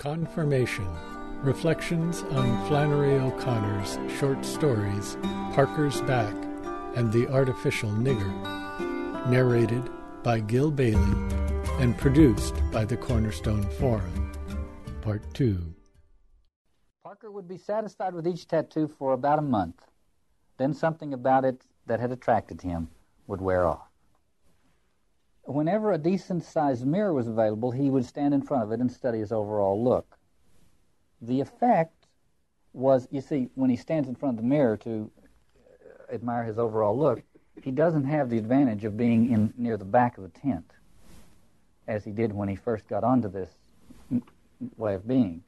Confirmation Reflections on Flannery O'Connor's short stories Parker's Back and The Artificial Nigger. Narrated by Gil Bailie and produced by the Cornerstone Forum. Part 2. Parker would be satisfied with each tattoo for about a month. Then something about it that had attracted him would wear off. Whenever a decent sized mirror was available, he would stand in front of it and study his overall look. The effect was, you see, when he stands in front of the mirror to uh, admire his overall look, he doesn't have the advantage of being in near the back of the tent, as he did when he first got onto this way of being.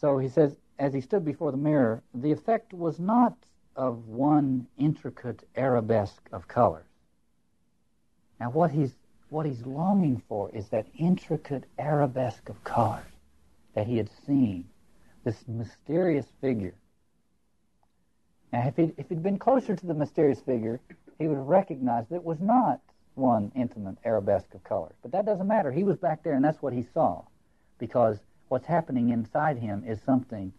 So he says, as he stood before the mirror, the effect was not of one intricate arabesque of colors. Now, what he's what he's longing for is that intricate arabesque of colors that he had seen, this mysterious figure. Now, if he'd, if he'd been closer to the mysterious figure, he would have recognized that it was not one intimate arabesque of colors. But that doesn't matter. He was back there, and that's what he saw, because what's happening inside him is something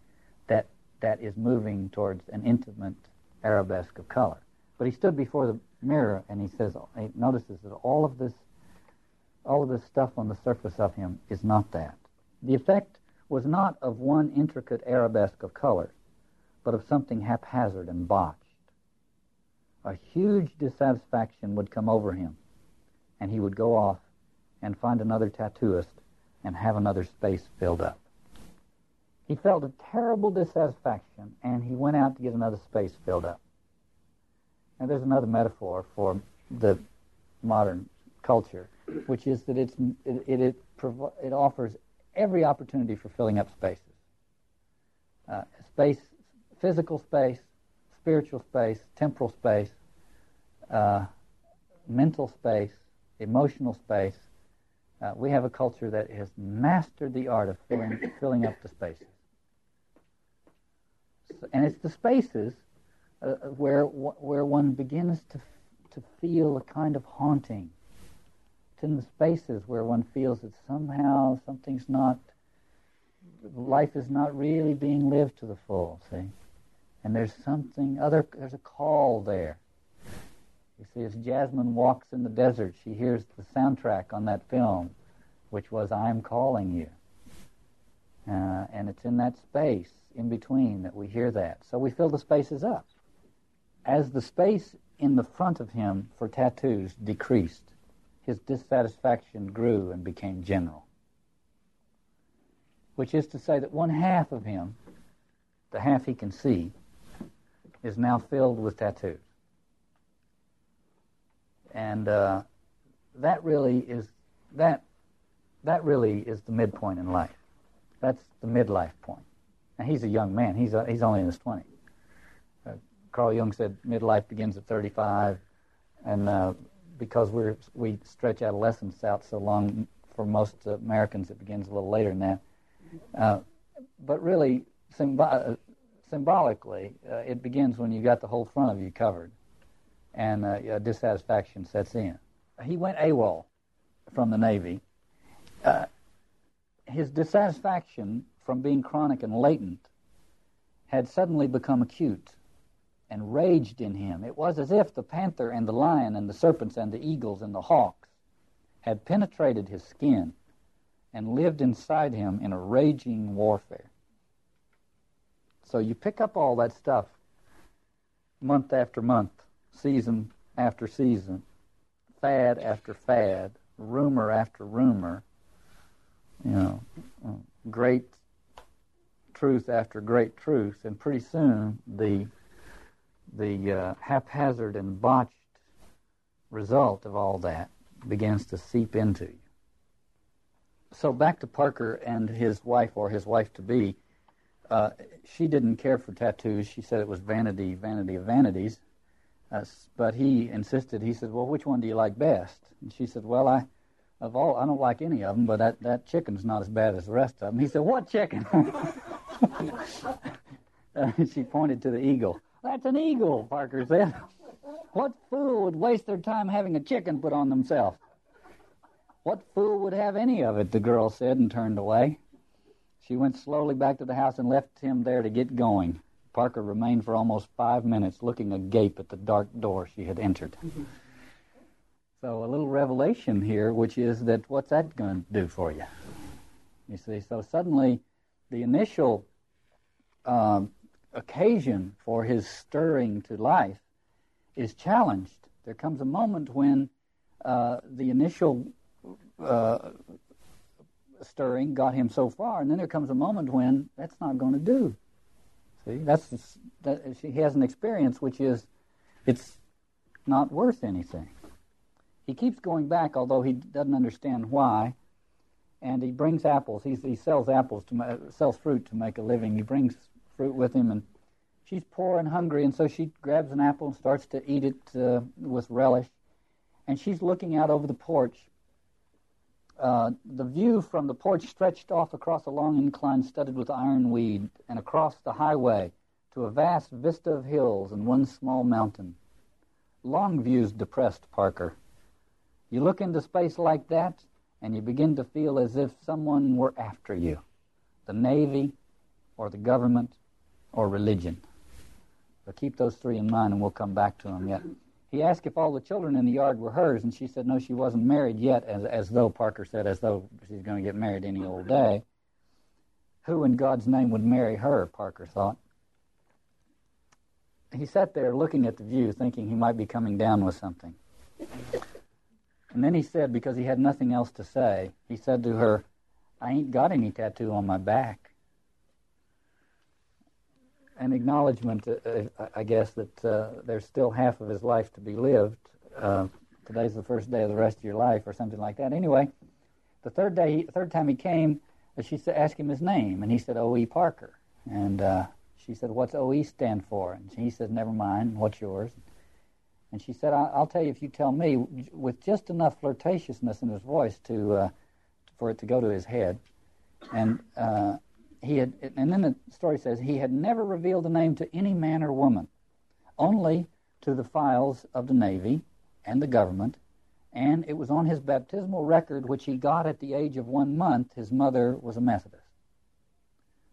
that that is moving towards an intimate arabesque of color. But he stood before the mirror and he says, he notices that all of this, all of this stuff on the surface of him is not that. The effect was not of one intricate arabesque of color, but of something haphazard and botched. A huge dissatisfaction would come over him, and he would go off and find another tattooist and have another space filled up. He felt a terrible dissatisfaction, and he went out to get another space filled up. And there's another metaphor for the modern culture, which is that it's, it, it, it, it offers every opportunity for filling up spaces. Uh, space, physical space, spiritual space, temporal space, uh, mental space, emotional space. Uh, we have a culture that has mastered the art of filling, filling up the spaces. So, and it's the spaces uh, where where one begins to to feel a kind of haunting. It's in the spaces where one feels that somehow something's not, life is not really being lived to the full. See, and there's something other. There's a call there. You see, as Jasmine walks in the desert, she hears the soundtrack on that film, which was "I'm Calling You," uh, and it's in that space in between that we hear that. So we fill the spaces up as the space in the front of him for tattoos decreased, his dissatisfaction grew and became general. Which is to say that one half of him, the half he can see, is now filled with tattoos. And uh, that really is that that really is the midpoint in life. That's the midlife point. Now he's a young man. He's a, he's only in his twenties. Carl Jung said midlife begins at 35, and uh, because we we stretch adolescence out so long, for most Americans it begins a little later than that. Uh, but really, symbo- uh, symbolically, uh, it begins when you got the whole front of you covered, and uh, dissatisfaction sets in. He went AWOL from the Navy. Uh, his dissatisfaction from being chronic and latent had suddenly become acute and raged in him. It was as if the panther and the lion and the serpents and the eagles and the hawks had penetrated his skin and lived inside him in a raging warfare. So you pick up all that stuff month after month, season after season, fad after fad, rumor after rumor, you know, great truth after great truth, and pretty soon the the uh, haphazard and botched result of all that begins to seep into you. So back to Parker and his wife, or his wife to be. Uh, she didn't care for tattoos. She said it was vanity, vanity of vanities. Uh, but he insisted. He said, "Well, which one do you like best?" And she said, "Well, I, of all, I don't like any of them, but that that chicken's not as bad as the rest of them." He said, "What chicken?" uh, she pointed to the eagle. That's an eagle, Parker said. What fool would waste their time having a chicken put on themselves? What fool would have any of it, the girl said and turned away. She went slowly back to the house and left him there to get going. Parker remained for almost five minutes looking agape at the dark door she had entered. So, a little revelation here, which is that what's that going to do for you? You see, so suddenly the initial um, occasion for his stirring to life is challenged. There comes a moment when uh, the initial uh, stirring got him so far, and then there comes a moment when that's not going to do. See, that's that, he has an experience which is it's not worth anything. He keeps going back, although he doesn't understand why, and he brings apples. He's, he sells apples to sells fruit to make a living. He brings fruit with him, and she's poor and hungry, and so she grabs an apple and starts to eat it uh, with relish. And she's looking out over the porch. Uh, the view from the porch stretched off across a long incline studded with ironweed, and across the highway to a vast vista of hills and one small mountain. Long views depressed Parker. You look into space like that, and you begin to feel as if someone were after you the Navy, or the government, or religion. So keep those three in mind, and we'll come back to them yet. He asked if all the children in the yard were hers, and she said no, she wasn't married yet, as, as though, Parker said, as though she's going to get married any old day. Who in God's name would marry her, Parker thought. He sat there looking at the view, thinking he might be coming down with something. And then he said, because he had nothing else to say, he said to her, I ain't got any tattoo on my back. An acknowledgement, uh, I guess, that uh, there's still half of his life to be lived. Uh, today's the first day of the rest of your life, or something like that. Anyway, the third day, third time he came, uh, she asked him his name, and he said O.E. Parker. And uh, she said, "What's O.E. stand for?" And he said, "Never mind. What's yours?" And she said, I'll tell you if you tell me, with just enough flirtatiousness in his voice to, uh, for it to go to his head. And he had, and then the story says he had never revealed the name to any man or woman, only to the files of the Navy and the government. And it was on his baptismal record, which he got at the age of one month. His mother was a Methodist.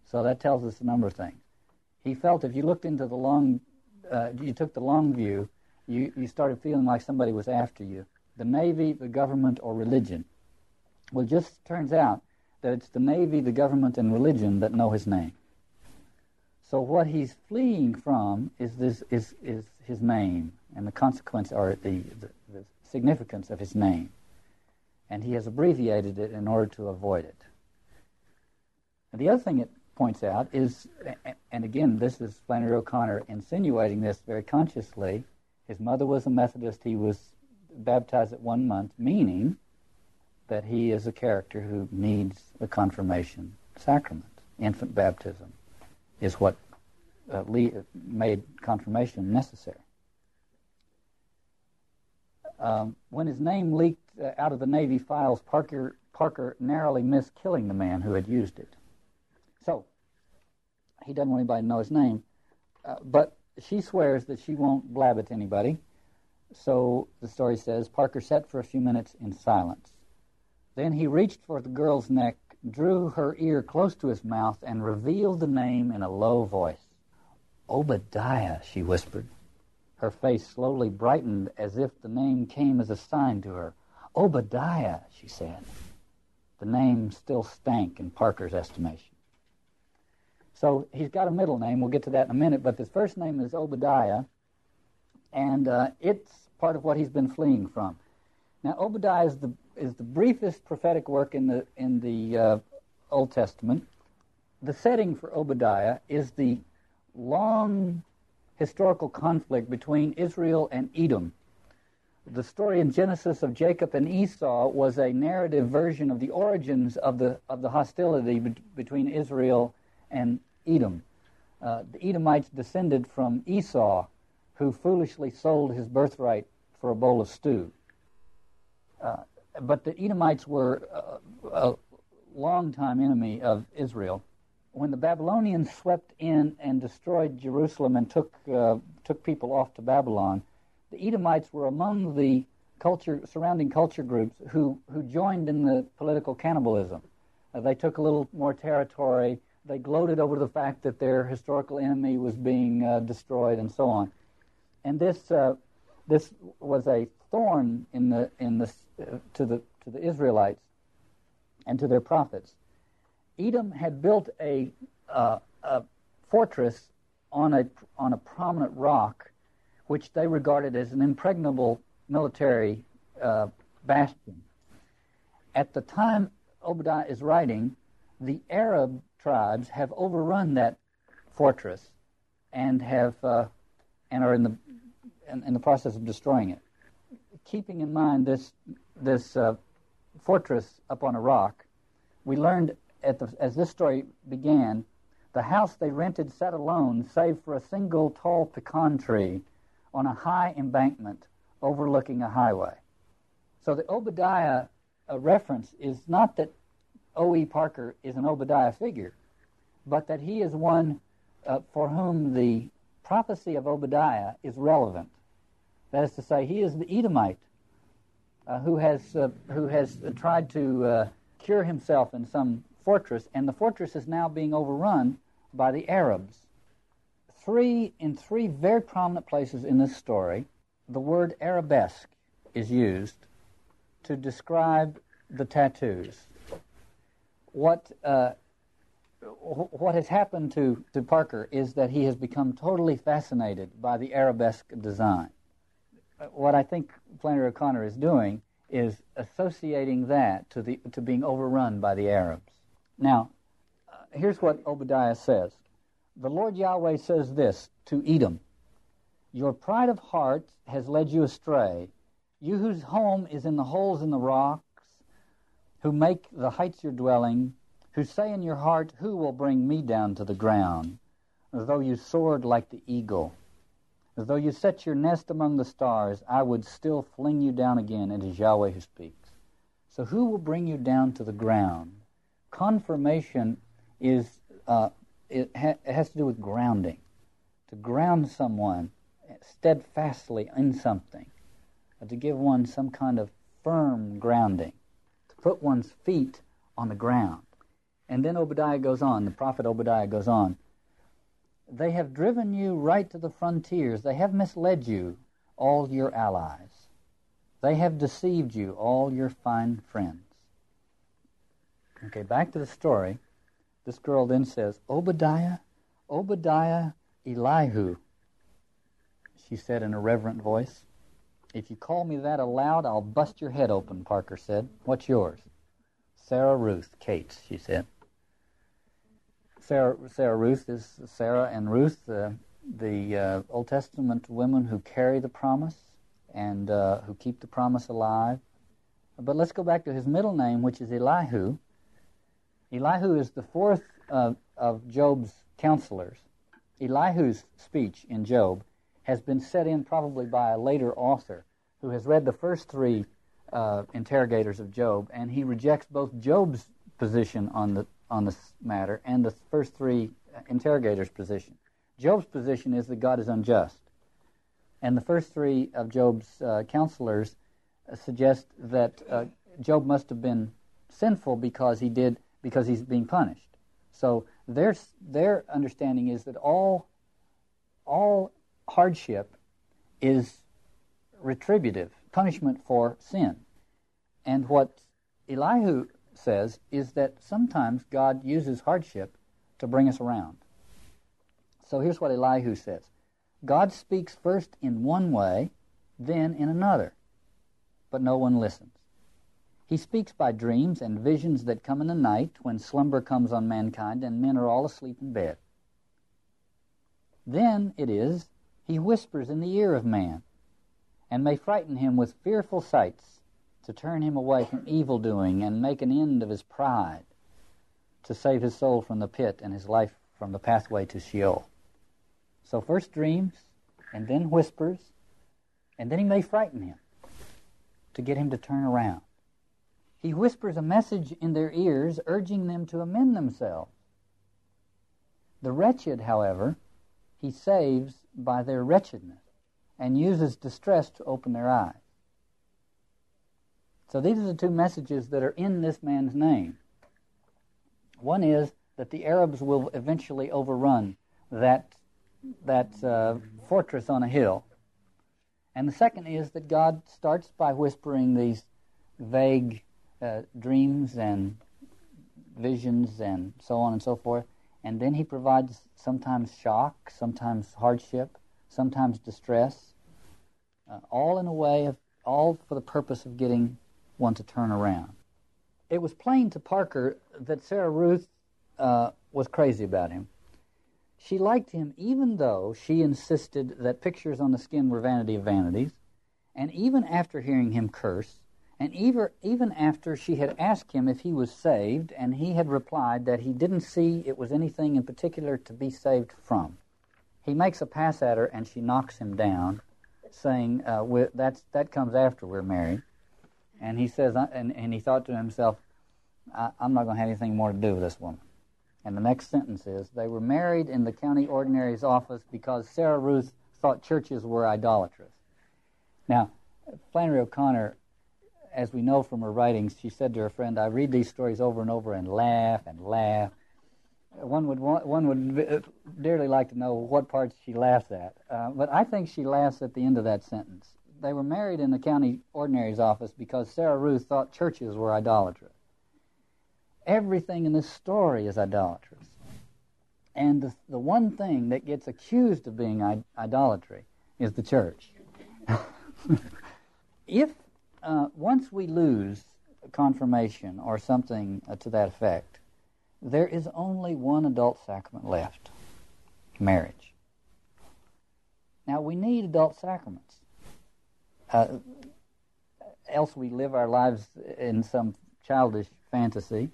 So that tells us a number of things. He felt if you looked into the long, uh, you took the long view, you, you started feeling like somebody was after you. The Navy, the government, or religion. Well, it just turns out that it's the Navy, the government, and religion that know his name. So what he's fleeing from is this is, is his name and the consequence or the, the, the significance of his name. And he has abbreviated it in order to avoid it. And the other thing it points out is, and again, this is Flannery O'Connor insinuating this very consciously, his mother was a Methodist. He was baptized at one month, meaning that he is a character who needs the confirmation sacrament. Infant baptism is what uh, made confirmation necessary. Um, when his name leaked uh, out of the Navy files, Parker, Parker narrowly missed killing the man who had used it. So, he doesn't want anybody to know his name. Uh, but she swears that she won't blab it to anybody. So the story says Parker sat for a few minutes in silence. Then he reached for the girl's neck, drew her ear close to his mouth, and revealed the name in a low voice. Obadiah, she whispered. Her face slowly brightened as if the name came as a sign to her. Obadiah, she said. The name still stank in Parker's estimation. So he's got a middle name. We'll get to that in a minute. But his first name is Obadiah, and uh, it's part of what he's been fleeing from. Now, Obadiah is the is the briefest prophetic work in the in the uh, Old Testament. The setting for Obadiah is the long historical conflict between Israel and Edom. The story in Genesis of Jacob and Esau was a narrative version of the origins of the of the hostility be- between Israel and Edom. Uh, the Edomites descended from Esau, who foolishly sold his birthright for a bowl of stew. Uh, but the Edomites were a, a longtime enemy of Israel. When the Babylonians swept in and destroyed Jerusalem and took uh, took people off to Babylon, the Edomites were among the culture surrounding culture groups who who joined in the political cannibalism. Uh, they took a little more territory. They gloated over the fact that their historical enemy was being uh, destroyed and so on. And this, uh, this was a thorn in the, in the, uh, to, the, to the Israelites and to their prophets. Edom had built a, uh, a fortress on a, on a prominent rock, which they regarded as an impregnable military uh, bastion. At the time Obadiah is writing, the Arab tribes have overrun that fortress and have uh, and are in the in, in, the process of destroying it. Keeping in mind this this uh, fortress up on a rock, we learned the, as this story began, the house they rented sat alone, save for a single tall pecan tree on a high embankment overlooking a highway. So the Obadiah uh, reference is not that O.E. Parker is an Obadiah figure, but that he is one uh, for whom the prophecy of Obadiah is relevant. That is to say, he is the Edomite uh, who has uh, who has tried to uh, cure himself in some fortress, and the fortress is now being overrun by the Arabs. Three in three very prominent places in this story, the word arabesque is used to describe the tattoos. What uh, what has happened to, to Parker is that he has become totally fascinated by the arabesque design. What I think Flannery O'Connor is doing is associating that to, the, to being overrun by the Arabs. Now, uh, here's what Obadiah says The Lord Yahweh says this to Edom Your pride of heart has led you astray, you whose home is in the holes in the rocks, who make the heights your dwelling, who say in your heart, Who will bring me down to the ground? Though you soared like the eagle. As though you set your nest among the stars, I would still fling you down again. It is Yahweh who speaks. So who will bring you down to the ground? Confirmation is uh, it, ha- it has to do with grounding. To ground someone steadfastly in something, uh, to give one some kind of firm grounding, to put one's feet on the ground. And then Obadiah goes on, the prophet Obadiah goes on. They have driven you right to the frontiers. They have misled you, all your allies. They have deceived you, all your fine friends. Okay, back to the story. This girl then says, Obadiah, Obadiah Elihu, she said in a reverent voice. If you call me that aloud, I'll bust your head open, Parker said. What's yours? Sarah Ruth Cates, she said. Sarah, Sarah Ruth is Sarah and Ruth, the uh, Old Testament women who carry the promise and uh, who keep the promise alive. But let's go back to his middle name, which is Elihu. Elihu is the fourth of Job's counselors. Elihu's speech in Job has been set in probably by a later author who has read the first three uh, interrogators of Job, and he rejects both Job's position on the on this matter and the first three interrogators' position. Job's position is that God is unjust. And the first three of Job's uh, counselors uh, suggest that uh, Job must have been sinful because he did because he's being punished. So their their understanding is that all all hardship is retributive punishment for sin. And what Elihu says is that sometimes God uses hardship to bring us around. So here's what Elihu says God speaks first in one way, then in another, but no one listens. He speaks by dreams and visions that come in the night when slumber comes on mankind and men are all asleep in bed. Then it is he whispers in the ear of man and may frighten him with fearful sights to turn him away from evil doing and make an end of his pride, to save his soul from the pit and his life from the pathway to Sheol. So first dreams, and then whispers, and then he may frighten him to get him to turn around. He whispers a message in their ears, urging them to amend themselves. The wretched, however, he saves by their wretchedness and uses distress to open their eyes. So these are the two messages that are in this man's name. One is that the Arabs will eventually overrun that, that uh, fortress on a hill. And the second is that God starts by whispering these vague uh, dreams and visions and so on and so forth. And then he provides sometimes shock, sometimes hardship, sometimes distress, uh, all in a way of, all for the purpose of getting one to turn around. It was plain to Parker that Sarah Ruth uh, was crazy about him. She liked him even though she insisted that pictures on the skin were vanity of vanities, and even after hearing him curse, and even, even after she had asked him if he was saved, and he had replied that he didn't see it was anything in particular to be saved from. He makes a pass at her, and she knocks him down, saying, uh, That comes after we're married. And he says, uh, and, and he thought to himself, I'm not going to have anything more to do with this woman. And the next sentence is, They were married in the county ordinary's office because Sarah Ruth thought churches were idolatrous. Now, Flannery O'Connor as we know from her writings, she said to her friend, I read these stories over and over and laugh and laugh. One would, want, one would uh, dearly like to know what parts she laughs at. Uh, but I think she laughs at the end of that sentence. They were married in the county ordinary's office because Sarah Ruth thought churches were idolatrous. Everything in this story is idolatrous. And the, the one thing that gets accused of being idolatry is the church. if uh, once we lose confirmation or something uh, to that effect, there is only one adult sacrament left marriage. Now, we need adult sacraments. Uh, else, we live our lives in some childish fantasy.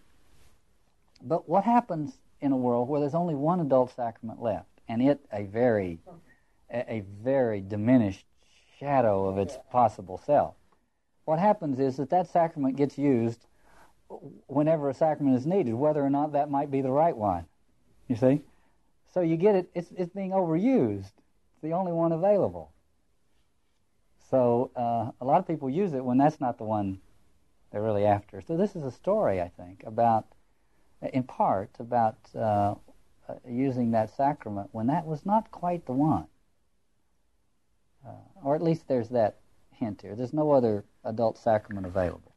But what happens in a world where there's only one adult sacrament left, and it a very, a, a very diminished shadow of its possible self? what happens is that that sacrament gets used whenever a sacrament is needed, whether or not that might be the right one. You see? So you get it, it's, it's being overused. It's the only one available. So uh, a lot of people use it when that's not the one they're really after. So this is a story, I think, about, in part, about uh, using that sacrament when that was not quite the one. Uh, or at least there's that hint here. There's no other adult sacrament available.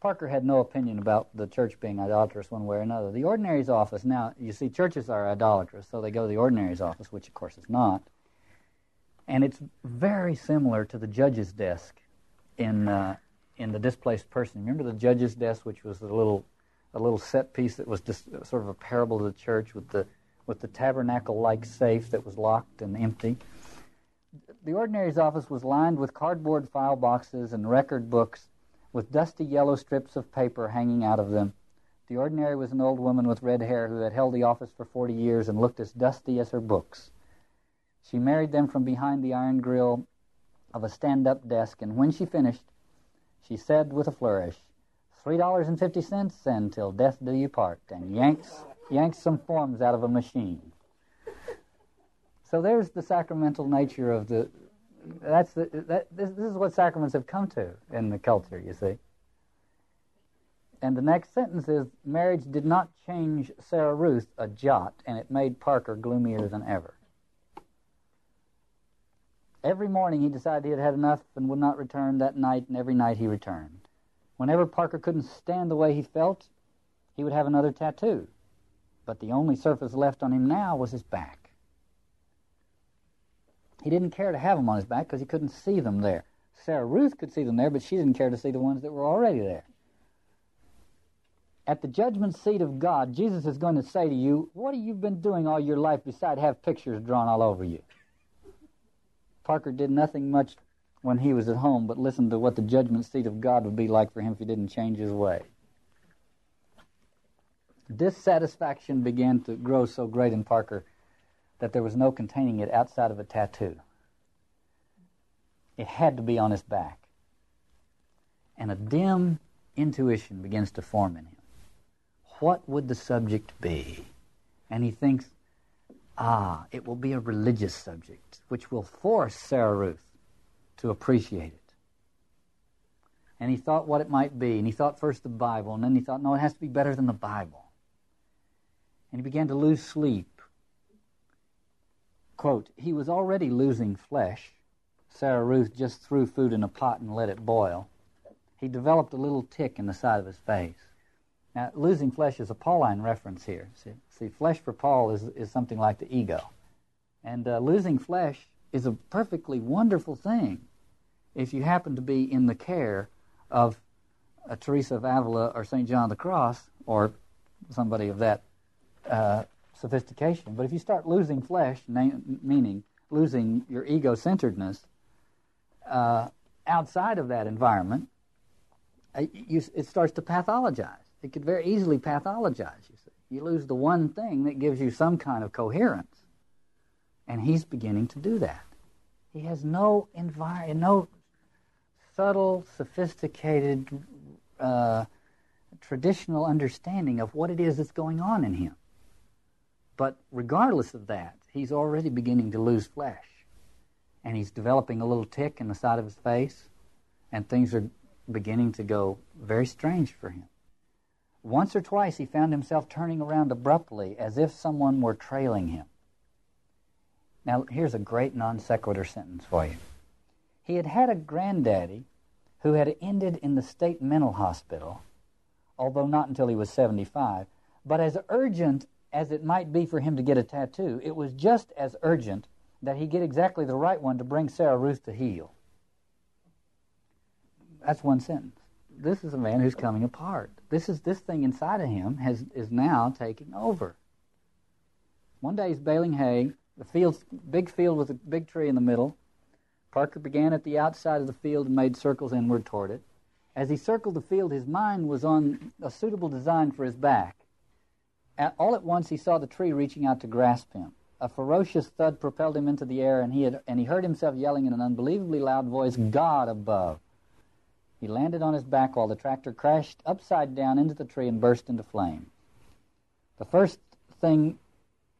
Parker had no opinion about the church being idolatrous one way or another. The ordinary's office, now, you see, churches are idolatrous, so they go to the ordinary's office, which of course is not. And it's very similar to the judge's desk in, uh, in the displaced person. Remember the judge's desk, which was a little, a little set piece that was just sort of a parable to the church with the, with the tabernacle like safe that was locked and empty? The ordinary's office was lined with cardboard file boxes and record books with dusty yellow strips of paper hanging out of them. The ordinary was an old woman with red hair who had held the office for 40 years and looked as dusty as her books. She married them from behind the iron grill of a stand up desk, and when she finished, she said with a flourish, Three dollars and fifty cents, and till death do you part, and yanks, yanks some forms out of a machine. So there's the sacramental nature of the. That's the, that, this, this is what sacraments have come to in the culture, you see. And the next sentence is marriage did not change Sarah Ruth a jot, and it made Parker gloomier than ever. Every morning he decided he had had enough and would not return that night, and every night he returned. Whenever Parker couldn't stand the way he felt, he would have another tattoo. But the only surface left on him now was his back. He didn't care to have them on his back because he couldn't see them there. Sarah Ruth could see them there, but she didn't care to see the ones that were already there. At the judgment seat of God, Jesus is going to say to you, What have you been doing all your life beside have pictures drawn all over you? Parker did nothing much when he was at home but listen to what the judgment seat of God would be like for him if he didn't change his way. Dissatisfaction began to grow so great in Parker that there was no containing it outside of a tattoo. It had to be on his back. And a dim intuition begins to form in him. What would the subject be? And he thinks, ah, it will be a religious subject, which will force Sarah Ruth to appreciate it. and he thought what it might be, and he thought first the Bible, and then he thought, no, it has to be better than the Bible. And he began to lose sleep. Quote, he was already losing flesh. Sarah Ruth just threw food in a pot and let it boil. He developed a little tic in the side of his face. Now, losing flesh is a Pauline reference here. See, see flesh for Paul is, is something like the ego. And uh, losing flesh is a perfectly wonderful thing if you happen to be in the care of a Teresa of Avila or St. John the Cross or somebody of that uh, sophistication. But if you start losing flesh, meaning losing your ego centeredness, uh, outside of that environment, uh, you, it starts to pathologize. It could very easily pathologize, you see. You lose the one thing that gives you some kind of coherence. And he's beginning to do that. He has no envir- no subtle, sophisticated, uh, traditional understanding of what it is that's going on in him. But regardless of that, he's already beginning to lose flesh. And he's developing a little tic in the side of his face, and things are beginning to go very strange for him. Once or twice he found himself turning around abruptly as if someone were trailing him. Now, here's a great non sequitur sentence for you. He had had a granddaddy who had ended in the state mental hospital, although not until he was 75. But as urgent as it might be for him to get a tattoo, it was just as urgent that he get exactly the right one to bring Sarah Ruth to heel. That's one sentence. This is a man who's coming apart. This is this thing inside of him has is now taking over. One day he's baling hay. The field, big field with a big tree in the middle. Parker began at the outside of the field and made circles inward toward it. As he circled the field, his mind was on a suitable design for his back. At, all at once, he saw the tree reaching out to grasp him. A ferocious thud propelled him into the air, and he, had, and he heard himself yelling in an unbelievably loud voice, God above. He landed on his back while the tractor crashed upside down into the tree and burst into flame. The first thing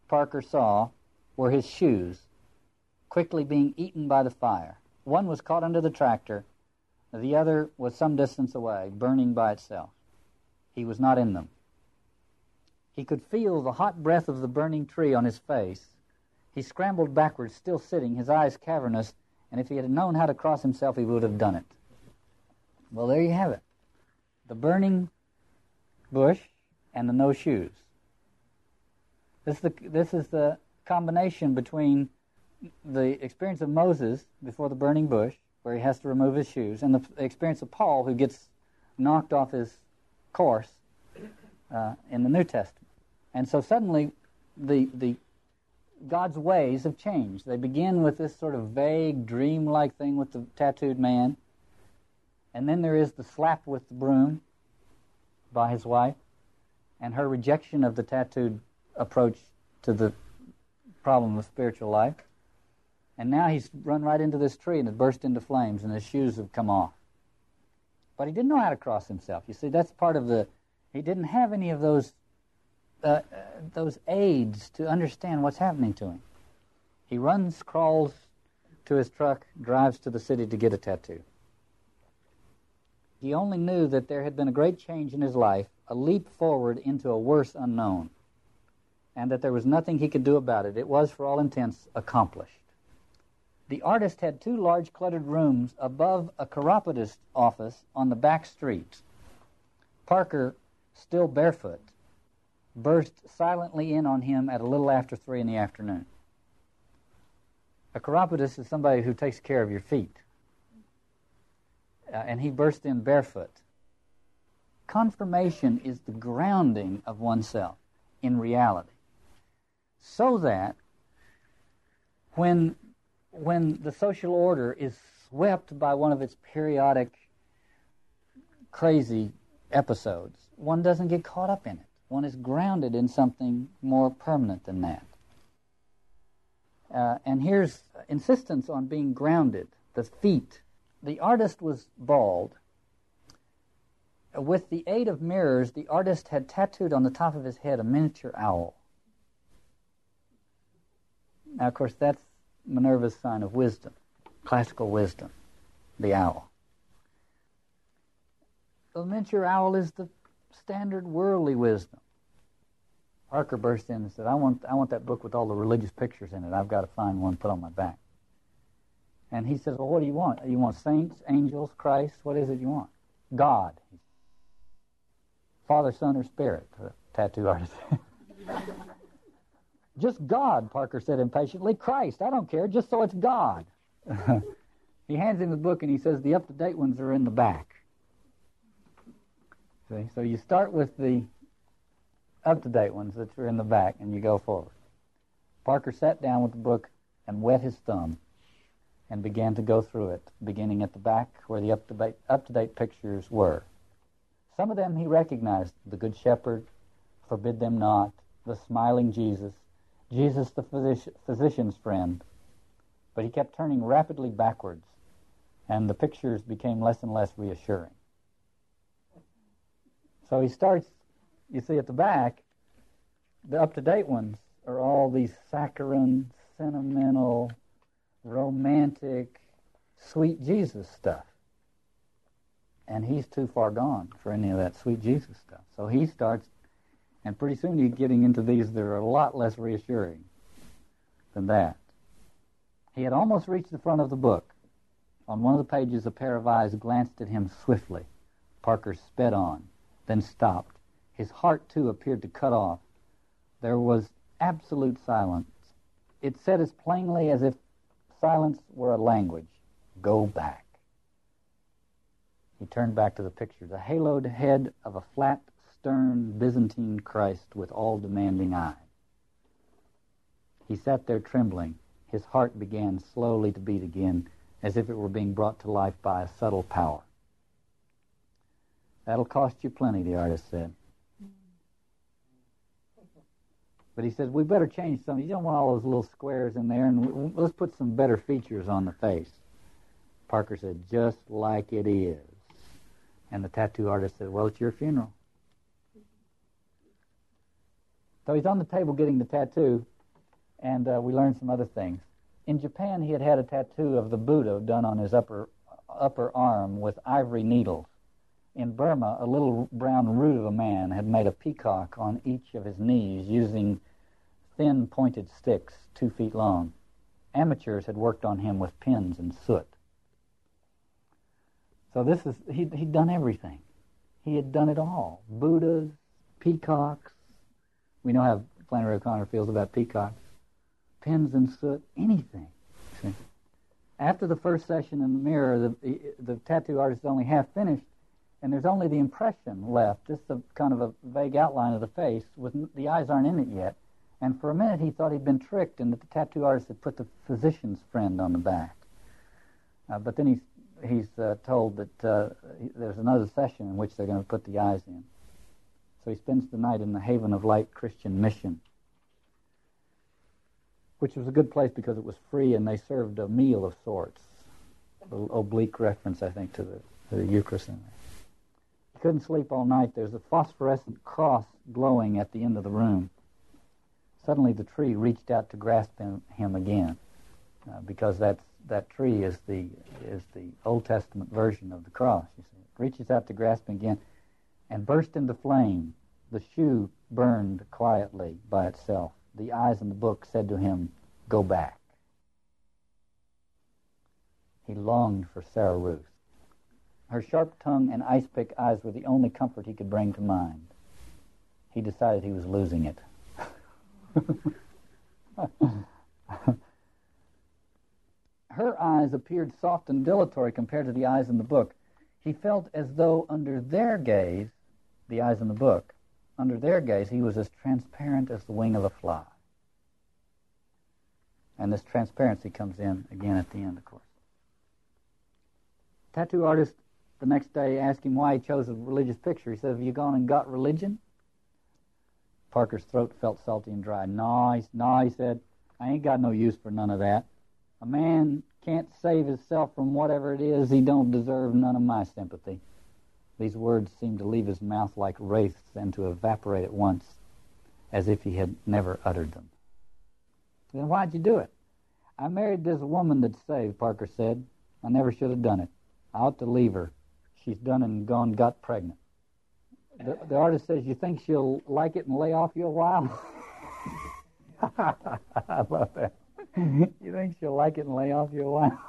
Parker saw were his shoes, quickly being eaten by the fire. One was caught under the tractor, the other was some distance away, burning by itself. He was not in them. He could feel the hot breath of the burning tree on his face. He scrambled backwards, still sitting, his eyes cavernous, and if he had known how to cross himself, he would have done it. Well, there you have it. The burning bush and the no shoes. This is the, this is the combination between the experience of Moses before the burning bush, where he has to remove his shoes, and the experience of Paul, who gets knocked off his course uh, in the New Testament. And so suddenly, the the God's ways have changed. They begin with this sort of vague, dream-like thing with the tattooed man, and then there is the slap with the broom by his wife, and her rejection of the tattooed approach to the problem of spiritual life. And now he's run right into this tree and it burst into flames and his shoes have come off. But he didn't know how to cross himself. You see, that's part of the. He didn't have any of those uh, uh, those aids to understand what's happening to him. He runs, crawls to his truck, drives to the city to get a tattoo. He only knew that there had been a great change in his life, a leap forward into a worse unknown, and that there was nothing he could do about it. It was, for all intents, accomplished. The artist had two large cluttered rooms above a chiropodist office on the back street. Parker, still barefoot, burst silently in on him at a little after three in the afternoon. A chiropodist is somebody who takes care of your feet. Uh, and he burst in barefoot. Confirmation is the grounding of oneself in reality. So that when when the social order is swept by one of its periodic crazy episodes, one doesn't get caught up in it. One is grounded in something more permanent than that. Uh, and here's insistence on being grounded. The feet. The artist was bald. With the aid of mirrors, the artist had tattooed on the top of his head a miniature owl. Now, of course, that's Minerva's sign of wisdom, classical wisdom, the owl. the miniature owl is the standard worldly wisdom. Parker burst in and said, I want, I want that book with all the religious pictures in it. I've got to find one put on my back. And he says, Well, what do you want? You want saints, angels, Christ? What is it you want? God. Father, Son, or Spirit? Tattoo artist. just God, Parker said impatiently. Christ, I don't care, just so it's God. he hands him the book and he says, The up to date ones are in the back. See? So you start with the up to date ones that are in the back and you go forward. Parker sat down with the book and wet his thumb and began to go through it, beginning at the back where the up to date, pictures were. Some of them he recognized the Good Shepherd, Forbid Them Not, the Smiling Jesus, Jesus the physician, physician's friend. But he kept turning rapidly backwards, and the pictures became less and less reassuring. So he starts, you see at the back, the up to date ones are all these saccharine, sentimental, romantic, sweet Jesus stuff. And he's too far gone for any of that sweet Jesus stuff. So he starts, and pretty soon you're getting into these that are a lot less reassuring than that. He had almost reached the front of the book. On one of the pages, a pair of eyes glanced at him swiftly. Parker sped on, then stopped. His heart, too, appeared to cut off. There was absolute silence. It said as plainly as if silence were a language. Go back. He turned back to the picture, the haloed head of a flat, stern Byzantine Christ with all demanding eyes. He sat there trembling. His heart began slowly to beat again, as if it were being brought to life by a subtle power. That'll cost you plenty, the artist said. But he said, we better change something. You don't want all those little squares in there, and let's put some better features on the face. Parker said, just like it is. And the tattoo artist said, well, it's your funeral. So he's on the table getting the tattoo, and uh, we learned some other things. In Japan, he had had a tattoo of the Buddha done on his upper upper arm with ivory needles. In Burma, a little brown root of a man had made a peacock on each of his knees using thin pointed sticks two feet long. Amateurs had worked on him with pins and soot. So this is he he'd done everything. He had done it all. Buddhas, peacocks. We know how Flannery O'Connor feels about peacocks. Pins and soot, anything. See? After the first session in the mirror, the, the tattoo artist is only half finished, and there's only the impression left, just a kind of a vague outline of the face, with the eyes aren't in it yet. And for a minute, he thought he'd been tricked and that the tattoo artist had put the physician's friend on the back. Uh, but then he's, he's uh, told that uh, there's another session in which they're going to put the eyes in. So he spends the night in the Haven of Light Christian Mission, which was a good place because it was free and they served a meal of sorts. An oblique reference, I think, to the, to the Eucharist in there. Couldn't sleep all night. There's a phosphorescent cross glowing at the end of the room. Suddenly the tree reached out to grasp him, him again, uh, because that's, that tree is the, is the Old Testament version of the cross. You see. It reaches out to grasp him again and burst into flame. The shoe burned quietly by itself. The eyes in the book said to him, Go back. He longed for Sarah Ruth. Her sharp tongue and ice pick eyes were the only comfort he could bring to mind. He decided he was losing it. Her eyes appeared soft and dilatory compared to the eyes in the book. He felt as though under their gaze, the eyes in the book, under their gaze, he was as transparent as the wing of a fly. And this transparency comes in again at the end, of course. Tattoo artist the next day asked him why he chose a religious picture. He said, Have you gone and got religion? Parker's throat felt salty and dry. No, he, no, he said, I ain't got no use for none of that. A man can't save himself from whatever it is. He don't deserve none of my sympathy. These words seemed to leave his mouth like wraiths and to evaporate at once, as if he had never uttered them. Then why'd you do it? I married this woman that's saved, Parker said. I never should have done it. I ought to leave her. She's done and gone got pregnant. The, the artist says, You think she'll like it and lay off you a while? I love that. you think she'll like it and lay off you a while?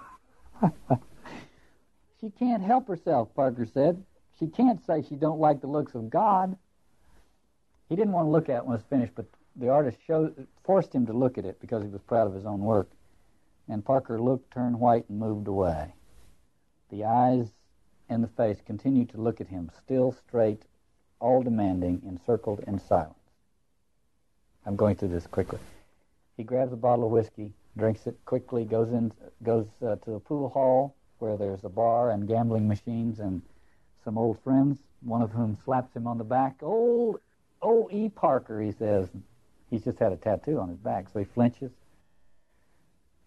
she can't help herself, Parker said. She can't say she don't like the looks of God. He didn't want to look at it when it was finished, but the artist showed, forced him to look at it because he was proud of his own work. And Parker looked, turned white, and moved away. The eyes and the face continued to look at him, still straight, all demanding, encircled in silence. I'm going through this quickly. He grabs a bottle of whiskey, drinks it quickly, goes in, goes uh, to the pool hall where there's a bar and gambling machines and some old friends, one of whom slaps him on the back. Old O. E. Parker, he says. He's just had a tattoo on his back, so he flinches.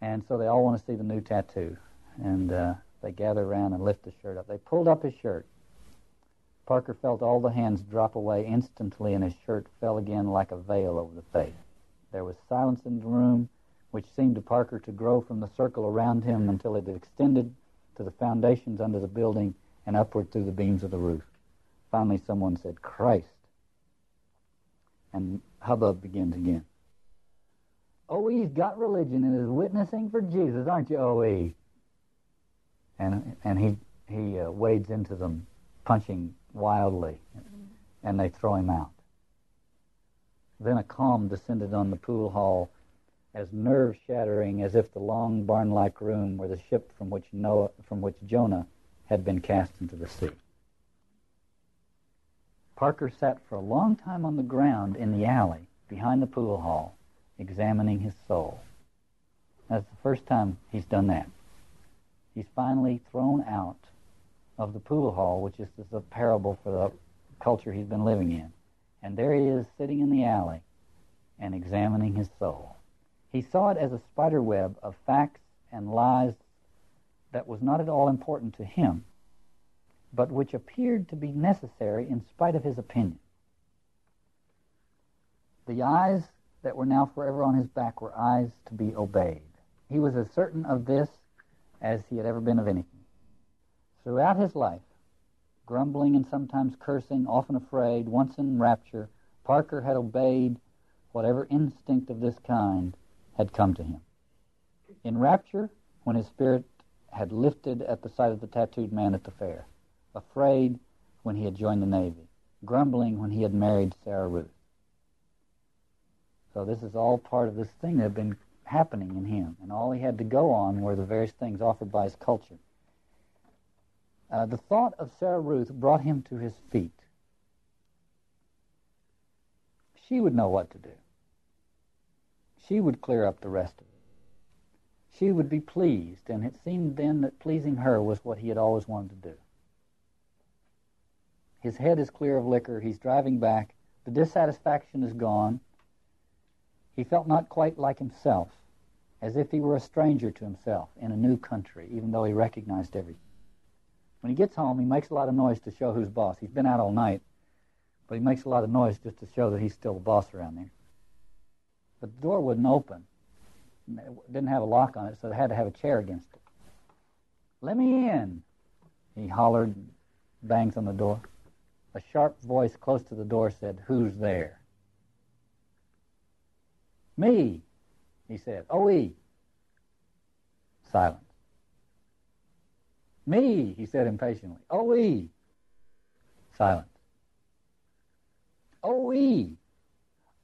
And so they all want to see the new tattoo. And uh, they gather around and lift the shirt up. They pulled up his shirt. Parker felt all the hands drop away instantly, and his shirt fell again like a veil over the face. There was silence in the room, which seemed to Parker to grow from the circle around him until it extended to the foundations under the building and upward through the beams of the roof. Finally, someone said, Christ. And hubbub begins again. Oh, OE's got religion and is witnessing for Jesus, aren't you, OE? And, and he, he uh, wades into them, punching wildly, and they throw him out. Then a calm descended on the pool hall, as nerve shattering as if the long barn like room were the ship from which, Noah, from which Jonah had been cast into the sea. Parker sat for a long time on the ground in the alley behind the pool hall, examining his soul. That's the first time he's done that. He's finally thrown out of the pool hall, which is the parable for the culture he's been living in. And there he is sitting in the alley and examining his soul. He saw it as a spider web of facts and lies that was not at all important to him, but which appeared to be necessary in spite of his opinion. The eyes that were now forever on his back were eyes to be obeyed. He was as certain of this as he had ever been of anything. Throughout his life, grumbling and sometimes cursing, often afraid, once in rapture, Parker had obeyed whatever instinct of this kind had come to him. In rapture, when his spirit had lifted at the sight of the tattooed man at the fair, afraid when he had joined the Navy, grumbling when he had married Sarah Ruth. So this is all part of this thing that had been happening in him, and all he had to go on were the various things offered by his culture. Uh, the thought of Sarah Ruth brought him to his feet. She would know what to do. She would clear up the rest of it. She would be pleased, and it seemed then that pleasing her was what he had always wanted to do. His head is clear of liquor. He's driving back. The dissatisfaction is gone. He felt not quite like himself, as if he were a stranger to himself in a new country, even though he recognized everything. When he gets home, he makes a lot of noise to show who's boss. He's been out all night, but he makes a lot of noise just to show that he's still the boss around there. But the door wouldn't open. It didn't have a lock on it, so they had to have a chair against it. Let me in, he hollered, bangs on the door. A sharp voice close to the door said, Who's there? Me, he said. Oh, O-E. Silence. Me, he said impatiently. Oh, O-E. Silence. Oh, O-E.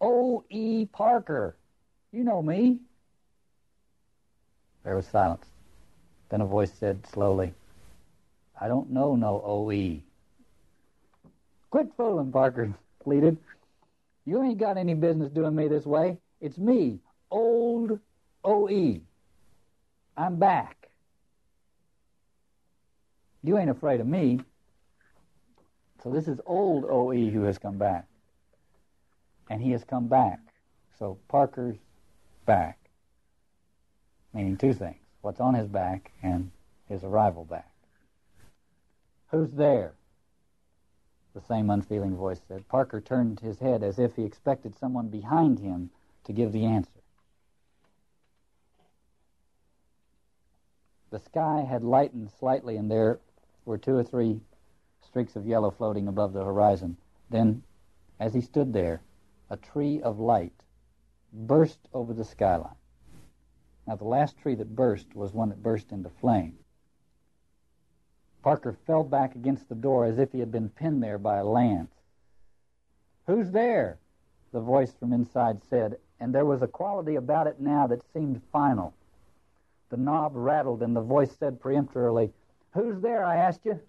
O-E Parker. You know me. There was silence. Then a voice said slowly, I don't know no O-E. Quit fooling, Parker pleaded. You ain't got any business doing me this way. It's me, old OE. I'm back. You ain't afraid of me. So this is old OE who has come back. And he has come back. So Parker's back. Meaning two things what's on his back and his arrival back. Who's there? The same unfeeling voice said. Parker turned his head as if he expected someone behind him to give the answer. The sky had lightened slightly, and there were two or three streaks of yellow floating above the horizon. Then, as he stood there, a tree of light burst over the skyline. Now, the last tree that burst was one that burst into flame. Parker fell back against the door as if he had been pinned there by a lance. Who's there? The voice from inside said, and there was a quality about it now that seemed final. The knob rattled, and the voice said peremptorily, Who's there, I asked you?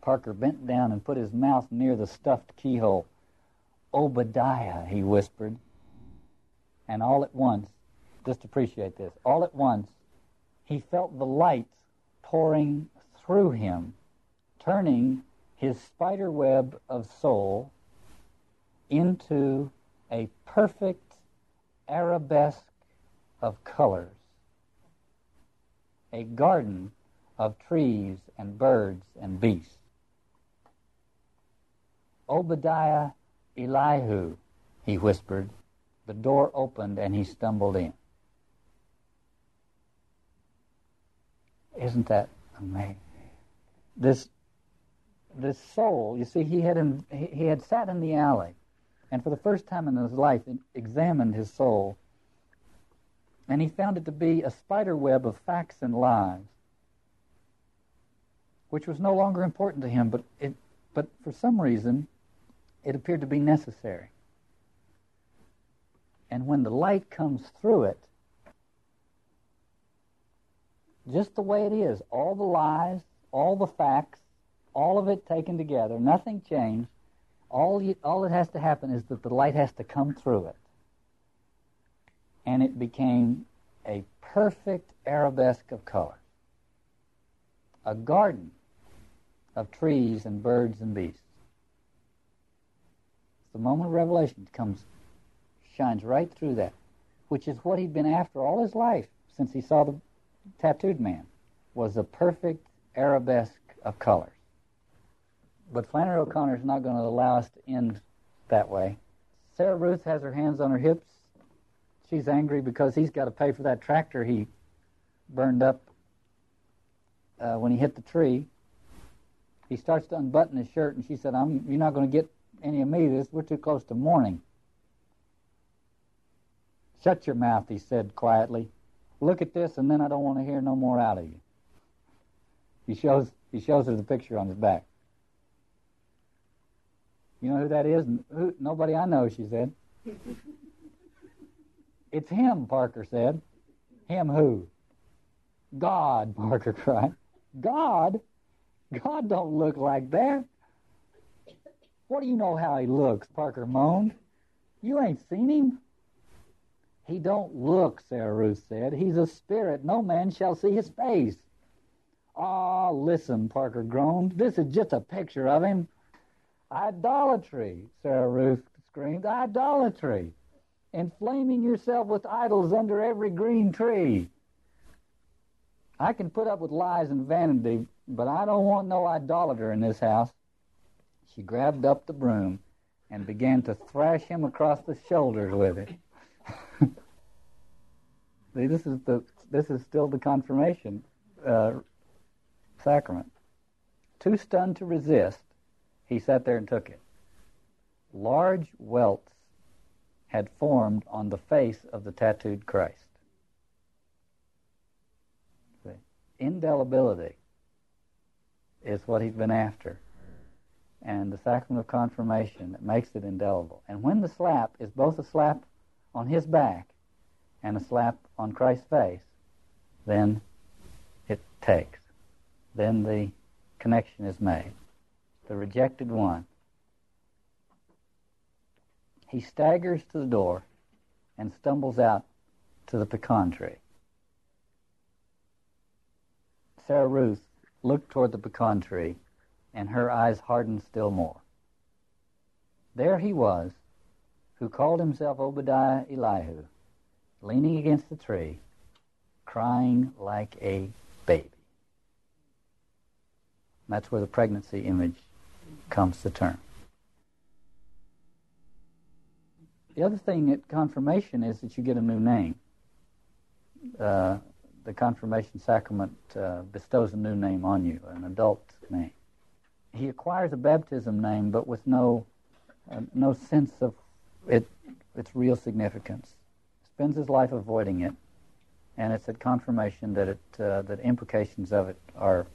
Parker bent down and put his mouth near the stuffed keyhole. Obadiah, he whispered. And all at once, just appreciate this, all at once, he felt the light pouring through him, turning his spider web of soul into a perfect arabesque of colors, a garden of trees and birds and beasts. Obadiah Elihu, he whispered. The door opened and he stumbled in. Isn't that amazing? This, this soul, you see, he had, in, he had sat in the alley and for the first time in his life examined his soul. And he found it to be a spider web of facts and lies, which was no longer important to him, but, it, but for some reason it appeared to be necessary. And when the light comes through it, just the way it is, all the lies, all the facts, all of it taken together, nothing changed, all, you, all that has to happen is that the light has to come through it. And it became a perfect arabesque of color. A garden of trees and birds and beasts. The moment of revelation comes, shines right through that, which is what he'd been after all his life since he saw the tattooed man, was a perfect arabesque of colors. But Flannery O'Connor is not going to allow us to end that way. Sarah Ruth has her hands on her hips. She's angry because he's got to pay for that tractor he burned up uh, when he hit the tree. He starts to unbutton his shirt, and she said, I'm, You're not going to get any of me. This We're too close to morning. Shut your mouth, he said quietly. Look at this, and then I don't want to hear no more out of you. He shows, he shows her the picture on his back. You know who that is? Who, nobody I know, she said. It's him, Parker said. Him who? God, Parker cried. God? God don't look like that. What do you know how he looks? Parker moaned. You ain't seen him. He don't look, Sarah Ruth said. He's a spirit. No man shall see his face. Ah, oh, listen, Parker groaned. This is just a picture of him. Idolatry, Sarah Ruth screamed. Idolatry. Inflaming yourself with idols under every green tree. I can put up with lies and vanity, but I don't want no idolater in this house. She grabbed up the broom and began to thrash him across the shoulders with it. See, this is the this is still the confirmation uh, sacrament. Too stunned to resist, he sat there and took it. Large welts had formed on the face of the tattooed Christ. See? Indelibility is what he's been after. And the sacrament of confirmation that makes it indelible. And when the slap is both a slap on his back and a slap on Christ's face, then it takes. Then the connection is made the rejected one. He staggers to the door and stumbles out to the pecan tree. Sarah Ruth looked toward the pecan tree, and her eyes hardened still more. There he was, who called himself Obadiah Elihu, leaning against the tree, crying like a baby. That's where the pregnancy image comes to term. The other thing at confirmation is that you get a new name. Uh, the confirmation sacrament uh, bestows a new name on you, an adult name. he acquires a baptism name, but with no uh, no sense of it its real significance. Spends his life avoiding it, and it's at confirmation that it uh, that implications of it are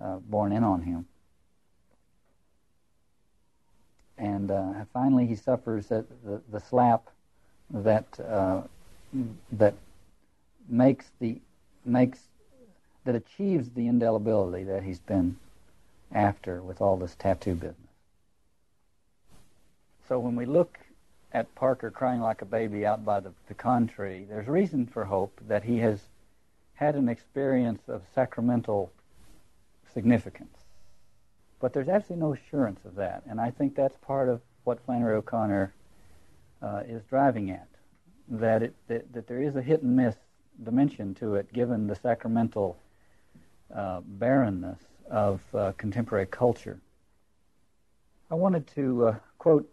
uh, borne in on him. And uh, finally, he suffers the, the, slap that uh, that makes the makes that achieves the indelibility that he's been after with all this tattoo business. So when we look at Parker crying like a baby out by the pecan tree, there's reason for hope that he has had an experience of sacramental significance. But there's absolutely no assurance of that, and I think that's part of what Flannery O'Connor uh, is driving at. That, it, that, that there is a hit and miss dimension to it, given the sacramental uh, barrenness of uh, contemporary culture. I wanted to uh, quote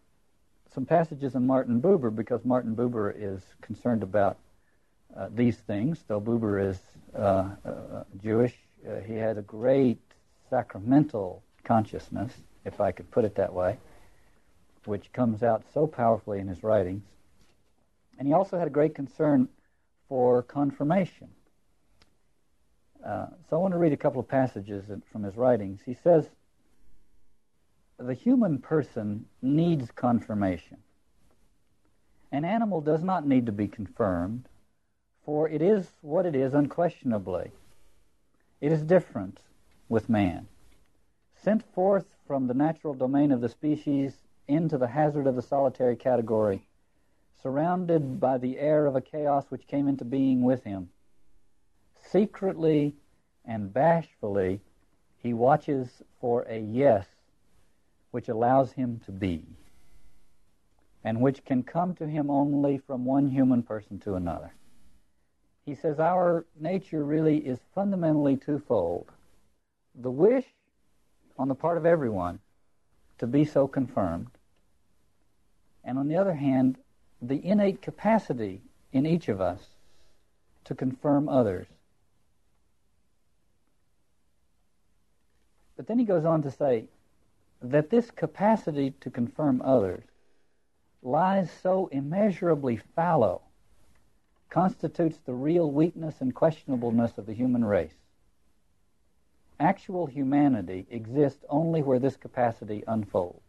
some passages in Martin Buber because Martin Buber is concerned about uh, these things. Though Buber is uh, uh, Jewish, he had a great sacramental consciousness, if I could put it that way, which comes out so powerfully in his writings. And he also had a great concern for confirmation. Uh, so I want to read a couple of passages from his writings. He says, The human person needs confirmation. An animal does not need to be confirmed, for it is what it is unquestionably. It is different with man. Sent forth from the natural domain of the species into the hazard of the solitary category, surrounded by the air of a chaos which came into being with him. Secretly and bashfully, he watches for a yes which allows him to be, and which can come to him only from one human person to another. He says our nature really is fundamentally twofold the wish on the part of everyone to be so confirmed, and on the other hand, the innate capacity in each of us to confirm others. But then he goes on to say that this capacity to confirm others lies so immeasurably fallow, constitutes the real weakness and questionableness of the human race. Actual humanity exists only where this capacity unfolds.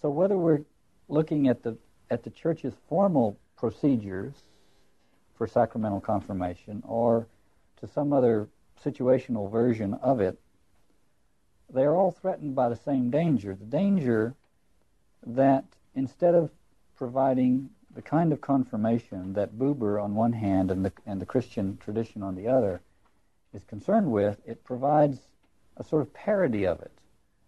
So whether we're looking at the at the church's formal procedures for sacramental confirmation or to some other situational version of it, they are all threatened by the same danger. The danger that instead of providing the kind of confirmation that Buber on one hand and the, and the Christian tradition on the other is concerned with, it provides a sort of parody of it,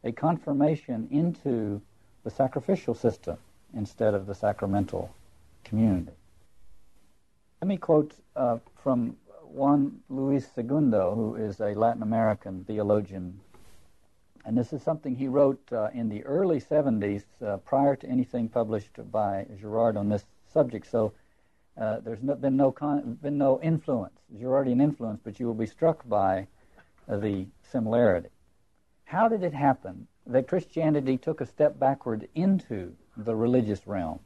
a confirmation into the sacrificial system instead of the sacramental community. Let me quote uh, from Juan Luis Segundo, who is a Latin American theologian. And this is something he wrote uh, in the early 70s, uh, prior to anything published by Girard on this subject. So uh, there's no, been, no con- been no influence. an influence, but you will be struck by uh, the similarity. How did it happen that Christianity took a step backward into the religious realm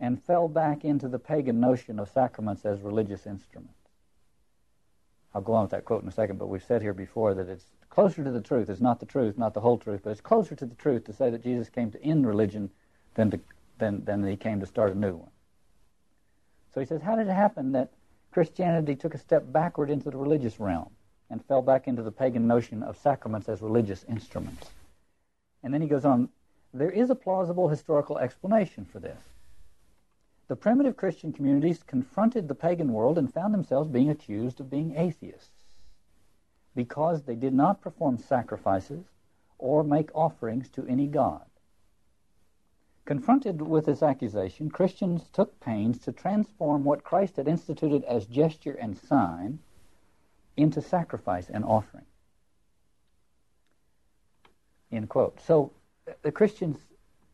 and fell back into the pagan notion of sacraments as religious instruments. I'll go on with that quote in a second, but we've said here before that it's closer to the truth. It's not the truth, not the whole truth, but it's closer to the truth to say that Jesus came to end religion than, to, than, than he came to start a new one. So he says, how did it happen that Christianity took a step backward into the religious realm and fell back into the pagan notion of sacraments as religious instruments? And then he goes on, there is a plausible historical explanation for this. The primitive Christian communities confronted the pagan world and found themselves being accused of being atheists because they did not perform sacrifices or make offerings to any god. Confronted with this accusation, Christians took pains to transform what Christ had instituted as gesture and sign into sacrifice and offering. End quote. So the Christians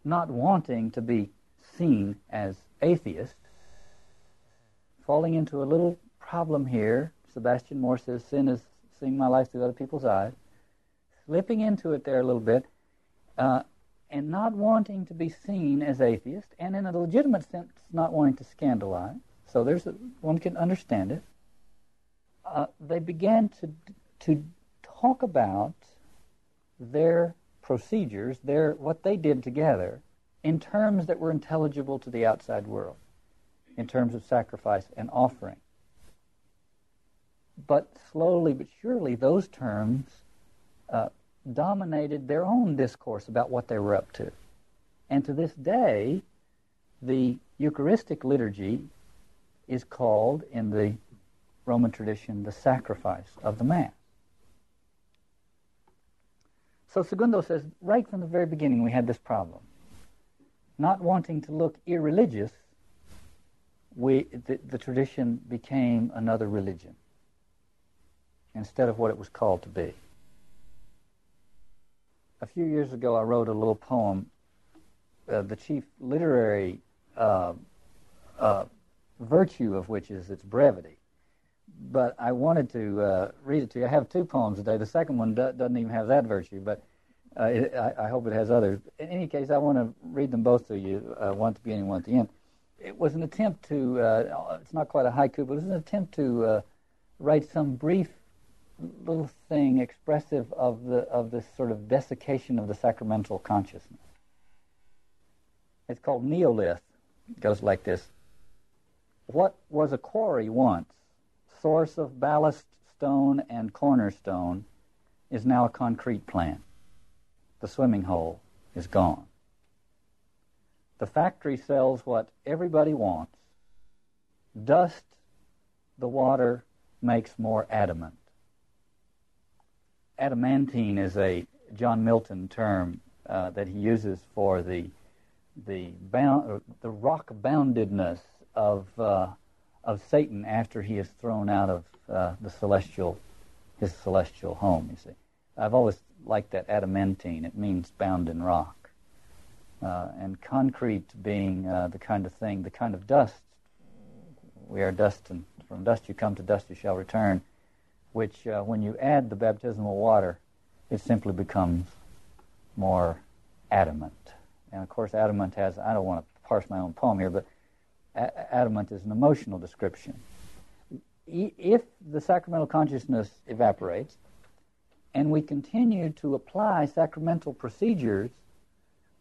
not wanting to be seen as atheists, falling into a little problem here. Sebastian Moore says sin is seeing my life through other people's eyes. slipping into it there a little bit, uh, and not wanting to be seen as atheist, and in a legitimate sense, not wanting to scandalize. So there's a, one can understand it. Uh, they began to to talk about their procedures, their what they did together, in terms that were intelligible to the outside world, in terms of sacrifice and offering. But slowly but surely, those terms uh, dominated their own discourse about what they were up to. And to this day, the Eucharistic liturgy is called, in the Roman tradition, the sacrifice of the Mass. So Segundo says, right from the very beginning, we had this problem. Not wanting to look irreligious, we, the, the tradition became another religion instead of what it was called to be. A few years ago, I wrote a little poem, uh, the chief literary uh, uh, virtue of which is its brevity. But I wanted to uh, read it to you. I have two poems today. The second one do- doesn't even have that virtue, but uh, it, I, I, hope it has others. In any case, I want to read them both to you, uh, one at the beginning, one at the end. It was an attempt to, it's not quite a haiku, but it was an attempt to write some brief little thing expressive of the of this sort of desiccation of the sacramental consciousness. It's called neolith. It goes like this. What was a quarry once, source of ballast stone and cornerstone, is now a concrete plant. The swimming hole is gone. The factory sells what everybody wants. Dust, the water makes more adamant adamantine is a John Milton term uh, that he uses for the the bound, the rock boundedness of uh, of Satan after he is thrown out of uh, the celestial his celestial home. You see, I've always liked that adamantine. It means bound in rock, uh, and concrete being uh, the kind of thing, the kind of dust. We are dust, and from dust you come, to dust you shall return which uh, when you add the baptismal water, it simply becomes more adamant. And of course, adamant has, I don't want to parse my own poem here, but a- adamant is an emotional description. E- if the sacramental consciousness evaporates, and we continue to apply sacramental procedures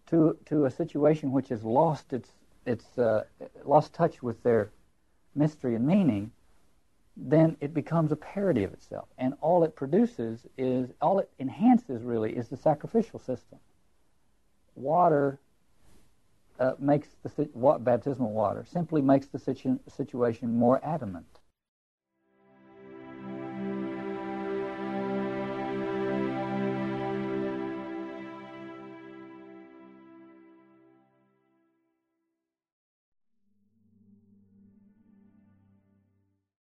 to, to a situation which has lost its, its uh, lost touch with their mystery and meaning, then it becomes a parody of itself. And all it produces is, all it enhances really is the sacrificial system. Water uh, makes the what, baptismal water simply makes the situ- situation more adamant.